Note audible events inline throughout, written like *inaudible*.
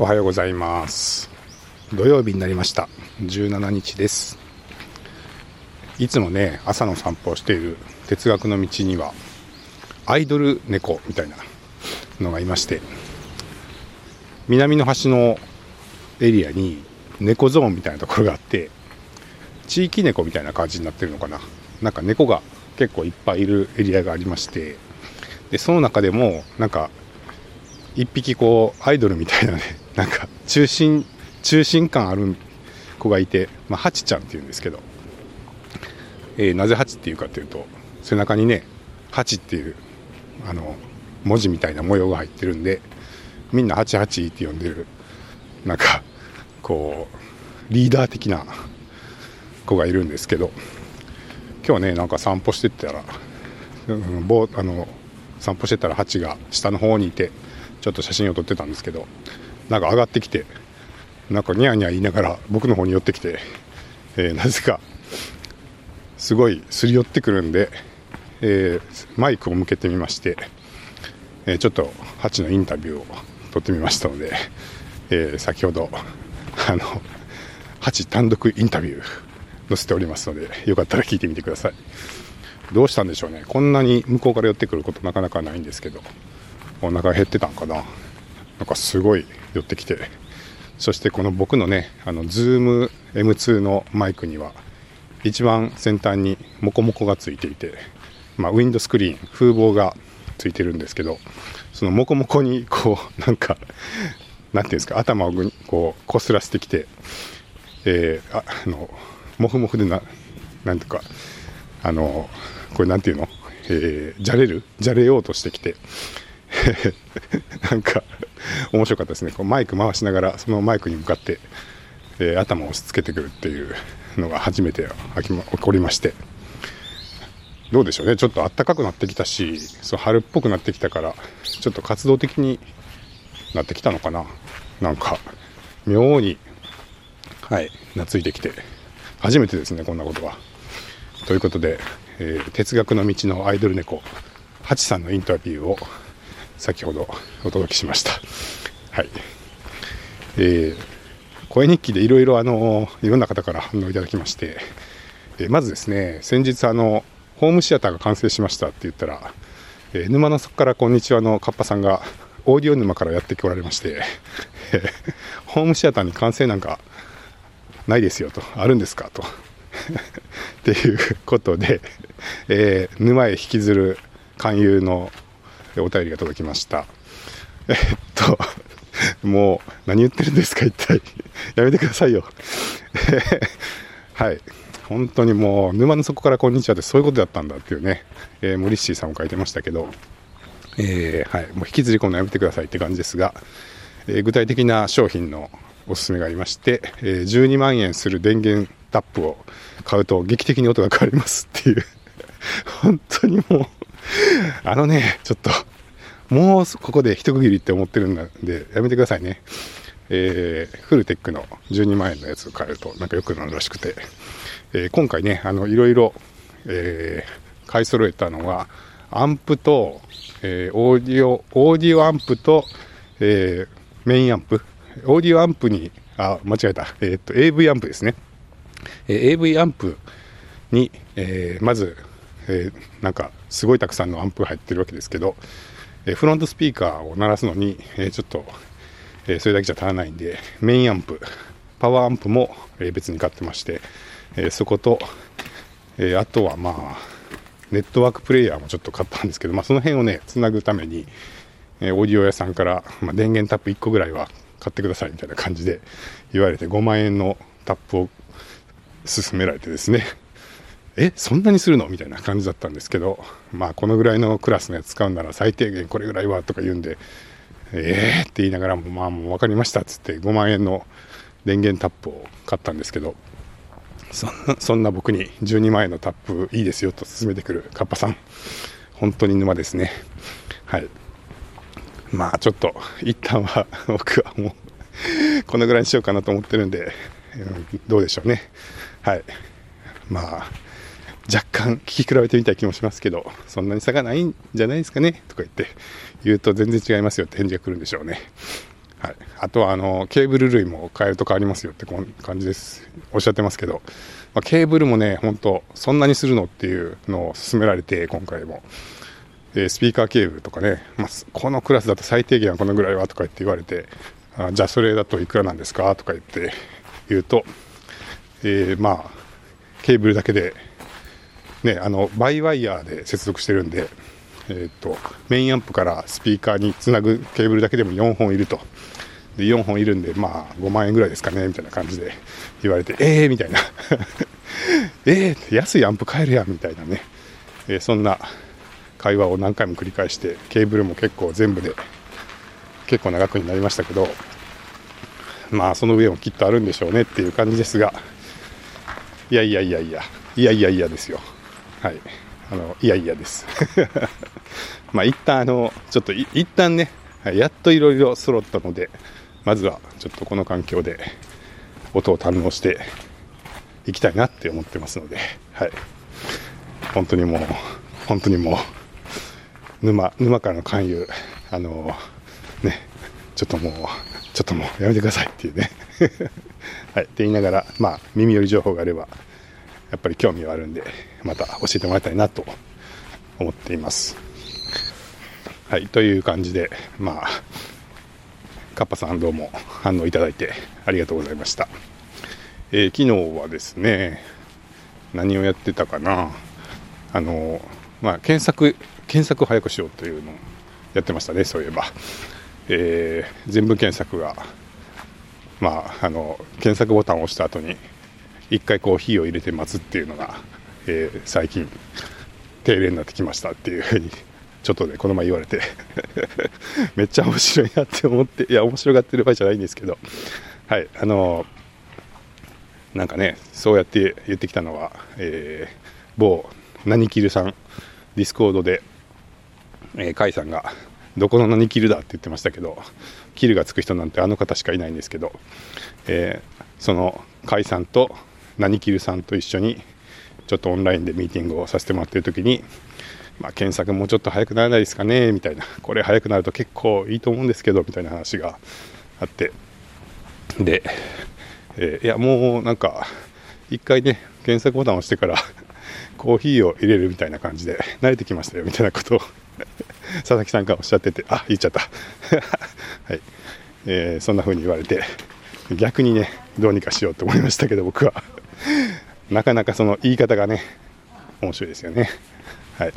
おはようございます。土曜日になりました。17日です。いつもね朝の散歩をしている哲学の道にはアイドル猫みたいなのがいまして南の端のエリアに猫ゾーンみたいなところがあって地域猫みたいな感じになってるのかな。なんか猫が結構いっぱいいるエリアがありましてでその中でもなんか一匹こうアイドルみたいなねなんか中心中心感ある子がいて、まあ、ハチちゃんっていうんですけど、えー、なぜハチっていうかっていうと背中にねハチっていうあの文字みたいな模様が入ってるんでみんなハチハチって呼んでるなんかこうリーダー的な子がいるんですけど今日ねなんか散歩してったら、うん、あの散歩してたらハチが下の方にいてちょっと写真を撮ってたんですけどなんか上がってきてなんかニャーニャー言いながら僕の方に寄ってきて、えー、なぜかすごいすり寄ってくるんで、えー、マイクを向けてみまして、えー、ちょっとハチのインタビューを撮ってみましたので、えー、先ほどあのハチ単独インタビュー載せておりますのでよかったら聞いてみてください。どうしたんでしょうね。こんなに向こうから寄ってくることなかなかないんですけどお腹減ってたんかな。なんかすごい寄ってきてそしてこの僕のねあの Zoom M2 のマイクには一番先端にモコモコがついていて、まあ、ウィンドスクリーン風防がついてるんですけどそのモコモコにこう *laughs* なんかなんていうんですか頭をこうこすらせてきて、えー、ああのモフモフでななんとかあのこれなんていうの、えー、じゃれる？じゃれようとしてきて *laughs* なんか *laughs* 面白かったですね。こうマイク回しながらそのマイクに向かって、えー、頭を押し付けてくるっていうのが初めて起こりまして。どうでしょうね。ちょっと暖かくなってきたしそう春っぽくなってきたからちょっと活動的になってきたのかな。なんか妙にはい懐いてきて。初めてですねこんなことは。ということで、えー、哲学の道のアイドル猫ハチさんのインタビューを先ほどお届けしました。はい。えー、声日記でいろいろあの、いろんな方から反応いただきまして、えー、まずですね、先日あの、ホームシアターが完成しましたって言ったら、えー、沼の底からこんにちはのカッパさんが、オーディオ沼からやってこられまして、*laughs* ホームシアターに完成なんかないですよと、あるんですかと。*laughs* っていうことで、えー、沼へ引きずる勧誘のお便りが届きました。えっと、もう何言ってるんですか一体。やめてくださいよ。はい。本当にもう沼の底からこんにちはってそういうことだったんだっていうね、えー、モリッシーさんも書いてましたけど、えー、はい、もう引きずり込むのやめてくださいって感じですが、えー、具体的な商品のおすすめがありまして、え12万円する電源タップを買うと劇的に音が変わりますっていう本当にもうあのね、ちょっと、もうここで一区切りって思ってるんで、やめてくださいね。えー、 Furutech の12万円のやつを買えるとなんか良くなるらしくて、えー、今回ね、あの、いろいろ、えー、買い揃えたのは、アンプと、えー、オーディオ、オーディオアンプと、えー、メインアンプ。オーディオアンプに、あ、間違えた。えー、っと、AV アンプですね。えー、AV アンプに、えー、まず、えー、なんかすごいたくさんのアンプが入ってるわけですけど、え、フロントスピーカーを鳴らすのに、え、ちょっと、えそれだけじゃ足らないんでメインアンプパワーアンプも、え別に買ってまして、えそこと、えあとはまあネットワークプレイヤーもちょっと買ったんですけど、まあ、その辺をねつなぐために、えオーディオ屋さんから、まあ、電源タップ1個ぐらいは買ってくださいみたいな感じで言われて5万円のタップを勧められてですね。えそんなにするの？みたいな感じだったんですけどまあこのぐらいのクラスのやつ使うなら最低限これぐらいはとか言うんでえーって言いながらもまあもう分かりましたっつって5万円の電源タップを買ったんですけどそんなそんな僕に12万円のタップいいですよと勧めてくるカッパさん。本当に沼ですね。はい。まあちょっと一旦は *laughs* 僕はもうこのぐらいにしようかなと思ってるんでどうでしょうね。はい。まあ若干聞き比べてみたい気もしますけど、そんなに差がないんじゃないですかねとか言って言うと全然違いますよって返事が来るんでしょうね。はい、あとはあのケーブル類も変えると変わりますよってこん感じです。おっしゃってますけど、まあ、ケーブルもね本当そんなにするのっていうのを勧められて今回も、え、スピーカーケーブルとかね、まあ、このクラスだと最低限はこのぐらいはとか言って言われてあじゃあそれだといくらなんですか？とか言って言うと、えー、まあケーブルだけでねあのバイワイヤーで接続してるんでえーと、メインアンプからスピーカーにつなぐケーブルだけでも4本いると。で4本いるんでまあ5万円ぐらいですかねみたいな感じで言われてえーみたいな。*laughs* えー安いアンプ買えるやんみたいなね、えー、そんな会話を何回も繰り返してケーブルも結構全部で結構長くになりましたけどまあその上もきっとあるんでしょうねっていう感じですがいやいやいやいやいやいやいやですよ。はい。あのいやいやです。*laughs* まあ一旦あのちょっと一旦ねやっといろいろ揃ったのでまずはちょっとこの環境で音を堪能していきたいなって思ってますので、はい、本当にもう本当にもう沼沼からの勧誘あのねちょっともうちょっともうやめてくださいっていうね。*laughs* はい。って言いながらまあ耳寄り情報があればやっぱり興味はあるんでまた教えてもらいたいなと思っています。はいという感じでまあカッパさんどうも反応いただいてありがとうございました。えー、昨日はですね何をやってたかなあのまあ検索検索を早くしようというのをやってましたねそういえば、えー、全部検索がまああの検索ボタンを押した後に1回コーヒーを入れて待つっていうのが、えー、最近定例になってきましたっていうふうにちょっとねこの前言われて *laughs* めっちゃ面白いなって思っていや面白がってる場合じゃないんですけどはいあのー、なんかねそうやって言ってきたのは、えー、某何キルさんディスコードで、えー、甲斐さんがどこの何キルだって言ってましたけどキルがつく人なんてあの方しかいないんですけど、えー、その甲斐さんと何キルさんと一緒にちょっとオンラインでミーティングをさせてもらってる時に、まあ、検索もうちょっと早くならないですかねみたいな。これ早くなると結構いいと思うんですけどみたいな話があって。で、えー、いやもうなんか一回ね検索ボタンを押してから *laughs* コーヒーを入れるみたいな感じで慣れてきましたよみたいなことを *laughs* 佐々木さんがおっしゃっててあ言っちゃった。*laughs* はい、えー、そんな風に言われて逆にねどうにかしようと思いましたけど僕は。*laughs* なかなかその言い方がね面白いですよね。はい。っ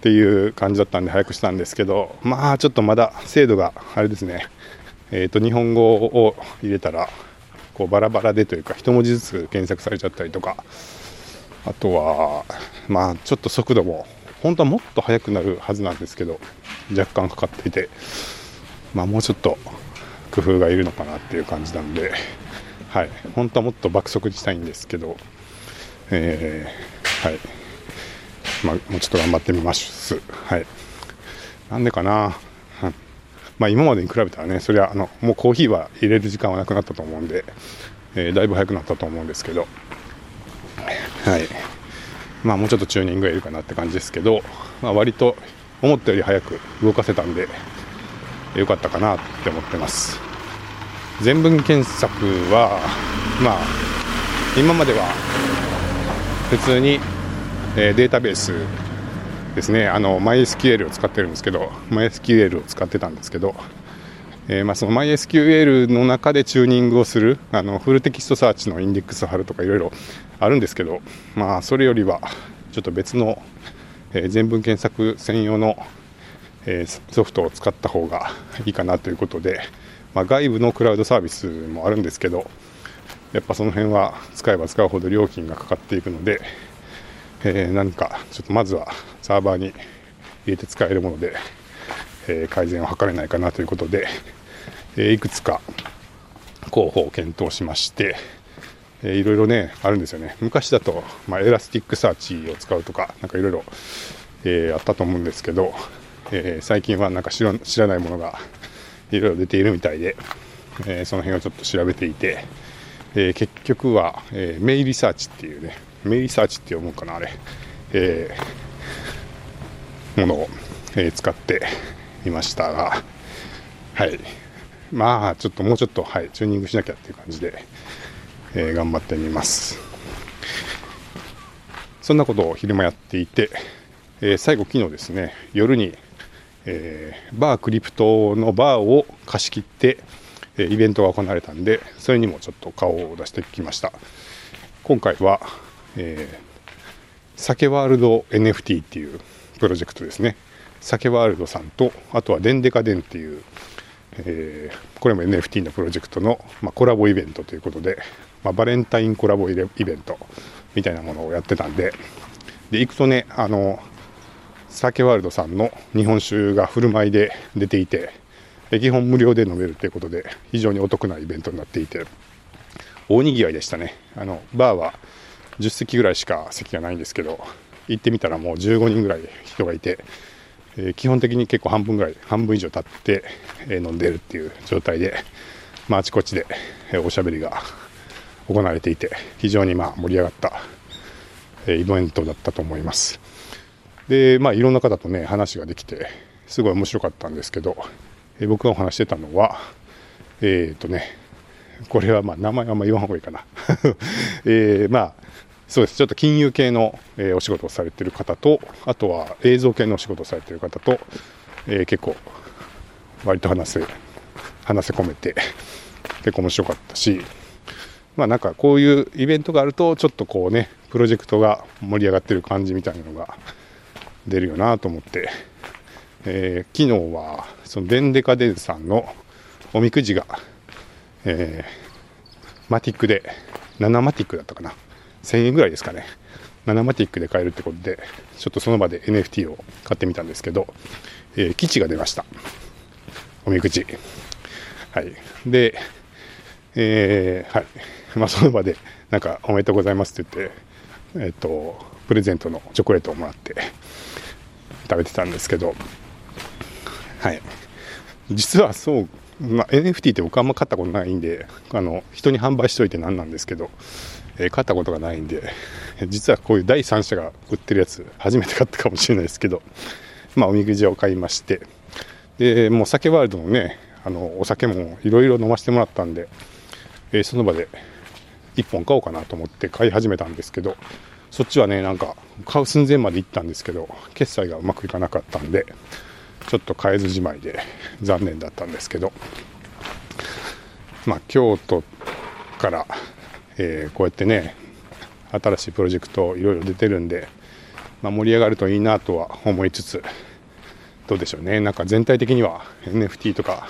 ていう感じだったんで早くしたんですけどまあちょっとまだ精度があれですね。えっ、ー、と日本語を入れたらこうバラバラでというか一文字ずつ検索されちゃったりとか。あとはまあちょっと速度も本当はもっと速くなるはずなんですけど若干かかっていて。まあもうちょっと工夫がいるのかなっていう感じなんで。はい、本当はもっと爆速にしたいんですけど、えー、はい、まあ、もうちょっと頑張ってみます。はい。なんでかな、まあ、今までに比べたらね、それはあのもうコーヒーは入れる時間はなくなったと思うんで、えー、だいぶ早くなったと思うんですけど、はい。まあ、もうちょっとチューニングがいるかなって感じですけど、まあ、割と思ったより早く動かせたんで、よかったかなって思ってます。全文検索はまあ今までは普通に、えー、データベースですね。あの MySQL を使ってるんですけど MySQL を使ってたんですけど、えー、まあ、その MySQL の中でチューニングをするあのフルテキストサーチのインデックス貼るとかいろいろあるんですけど、まあ、それよりはちょっと別の、えー、全文検索専用の、えソフトを使った方がいいかなということで、まあ、外部のクラウドサービスもあるんですけどやっぱその辺は使えば使うほど料金がかかっていくので、えー、何かちょっとまずはサーバーに入れて使えるもので、えー、改善を図れないかなということで、えー、いくつか候補を検討しまして、えー、いろいろねあるんですよね。昔だと、まあ、 Elasticsearch を使うとかなんかいろいろ、えあったと思うんですけど、え最近はなんか知らないものがいろいろ出ているみたいで、えー、その辺をちょっと調べていて、えー、結局は、えー、メイリサーチっていうね、メイリサーチって読むかな、あれ、えものを、え使っていましたが、はい。まあちょっともうちょっと、はい、チューニングしなきゃっていう感じで、えー、頑張ってみますそんなことを昼間やっていて、えー、最後昨日ですね夜に、えー、バークリプトのバーを貸し切って、えイベントが行われたんでそれにもちょっと顔を出してきました。今回は、えー、酒ワールド NFT っていうプロジェクトですね。酒ワールドさんとあとはデンデカデンっていう、えー、これも NFT のプロジェクトの、まあ、コラボイベントということで、まあ、バレンタインコラボイベントみたいなものをやってたんでで行くとねあの酒ワールドさんの日本酒が振る舞いで出ていて基本無料で飲めるということで非常にお得なイベントになっていて大にぎわいでしたね。あのバーは10席ぐらいしか席がないんですけど行ってみたらもう15人ぐらい人がいて、えー、基本的に結構半分ぐらい半分以上経って、え、飲んでるっていう状態で、まあ、あちこちで、え、おしゃべりが行われていて非常にまあ盛り上がった、え、イベントだったと思います。でまあいろんな方とね話ができてすごい面白かったんですけど、え、僕がお話してたのはえっ、とねこれはまあ名前あんま言わん方がいいかな *laughs* えー、まあそうです。ちょっと金融系の、え、お仕事をされてる方と、あとは映像系のお仕事をされてる方と、えー、結構、割と話せ、話せ込めて、結構面白かったし、まあなんかこういうイベントがあると、ちょっとこうね、プロジェクトが盛り上がってる感じみたいなのが出るよなと思って、えー、昨日は、そのデンデカデンさんのおみくじが、えー、マティックで、7マティックだったかな。1000円ぐらいですかね。7マティックで買えるってことで、ちょっとその場で NFT を買ってみたんですけど、えー、基地が出ました。おみくじ。はい。で、えー、はい。まあ、その場で、なんか、おめでとうございますって言って、えっ、と、プレゼントのチョコレートをもらって食べてたんですけど、はい。実はそう、ま、NFT って僕あんま買ったことないんで、あの、人に販売しといてなんなんですけど、えー、買ったことがないんで、実はこういう第三者が売ってるやつ、初めて買ったかもしれないですけど、まあ、おみくじを買いまして、で、もう酒ワールドのね、あの、お酒もいろいろ飲ませてもらったんで、えー、その場で1本買おうかなと思って買い始めたんですけど、そっちはね、なんか、買う寸前まで行ったんですけど、決済がうまくいかなかったんで、ちょっと買えずじまいで残念だったんですけど、まあ、京都からえー、こうやってね新しいプロジェクトいろいろ出てるんで、まあ、盛り上がるといいなとは思いつつどうでしょうね。なんか全体的には NFT とか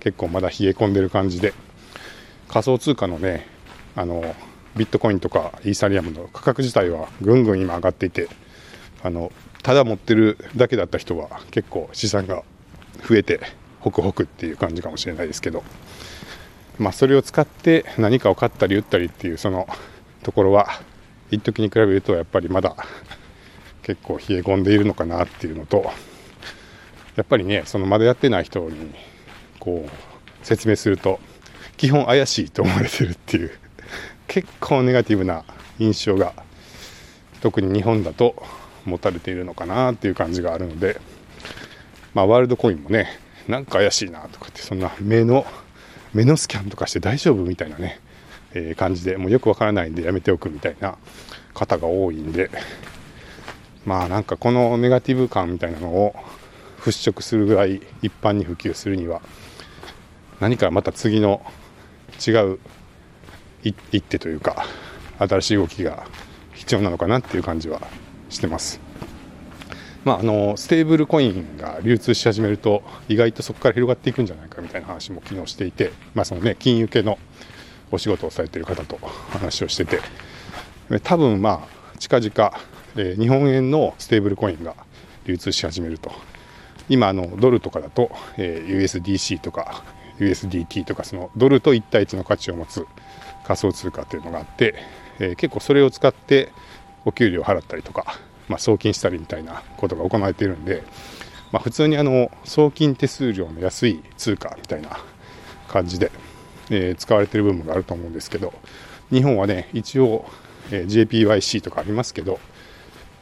結構まだ冷え込んでる感じで仮想通貨のねあのビットコインとかイーサリアムの価格自体はぐんぐん今上がっていてあのただ持ってるだけだった人は結構資産が増えてホクホクっていう感じかもしれないですけどまあ、それを使って何かを買ったり売ったりっていうそのところは一時に比べるとやっぱりまだ結構冷え込んでいるのかなっていうのとやっぱりねそのまだやってない人にこう説明すると基本怪しいと思われてるっていう結構ネガティブな印象が特に日本だと持たれているのかなっていう感じがあるのでまあワールドコインもねなんか怪しいなとかってそんな目の目のスキャンとかして大丈夫みたいなね、えー、感じでもうよくわからないんでやめておくみたいな方が多いんでまあなんかこのネガティブ感みたいなのを払拭するぐらい一般に普及するには何かまた次の違う一手というか新しい動きが必要なのかなっていう感じはしてます。まあ、あのステーブルコインが流通し始めると意外とそこから広がっていくんじゃないかみたいな話も昨日していて、まあそのね、金融系のお仕事をされている方と話をしてて多分まあ近々、えー、日本円のステーブルコインが流通し始めると今あのドルとかだと、えー、USDC とか USDT とかそのドルと1対1の価値を持つ仮想通貨というのがあって、えー、結構それを使ってお給料を払ったりとかまあ、送金したりみたいなことが行われているんで、まあ、普通にあの送金手数料の安い通貨みたいな感じで、えー、使われている部分があると思うんですけど日本はね一応、えー、JPYC とかありますけど、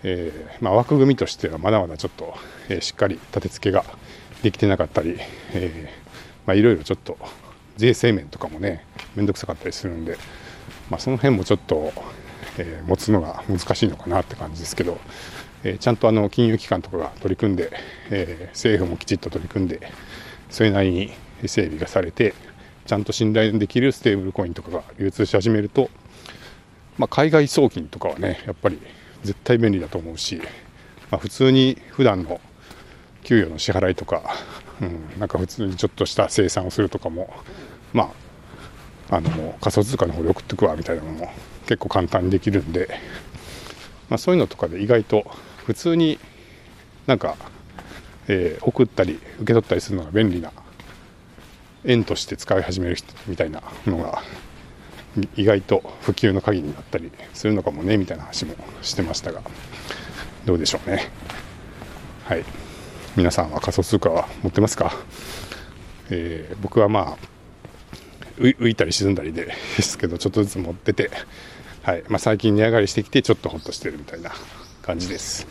えー、まあ、枠組みとしてはまだまだちょっと、えしっかり立て付けができてなかったり、えまあ、いろいろちょっと税制面とかもねめんどくさかったりするんで、まあ、その辺もちょっと、えー、持つのが難しいのかなって感じですけど、えー、ちゃんとあの金融機関とかが取り組んで、えー、政府もきちっと取り組んでそれなりに整備がされてちゃんと信頼できるステーブルコインとかが流通し始めると、まあ、海外送金とかはねやっぱり絶対便利だと思うし、まあ、普通に普段の給与の支払いとか、うん、なんか普通にちょっとした生産をするとかもまああの仮想通貨の方で送ってくわみたいなのも結構簡単にできるんで、まあ、そういうのとかで意外と普通になんか、えー、送ったり受け取ったりするのが便利な円として使い始める人みたいなのが意外と普及の鍵になったりするのかもねみたいな話もしてましたがどうでしょうね。はい。皆さんは仮想通貨は持ってますか、えー、僕はまあ浮いたり沈んだりで *laughs* ですけどちょっとずつ持ってて、はい。まあ、最近値上がりしてきてちょっとほっとしてるみたいな感じです。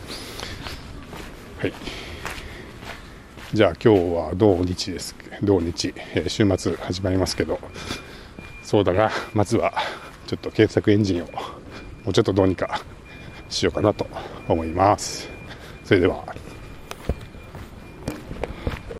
はい。じゃあ今日は土日です。土日、えー、週末始まりますけどそうだがまずはちょっと検索エンジンをもうちょっとどうにかしようかなと思います。それでは。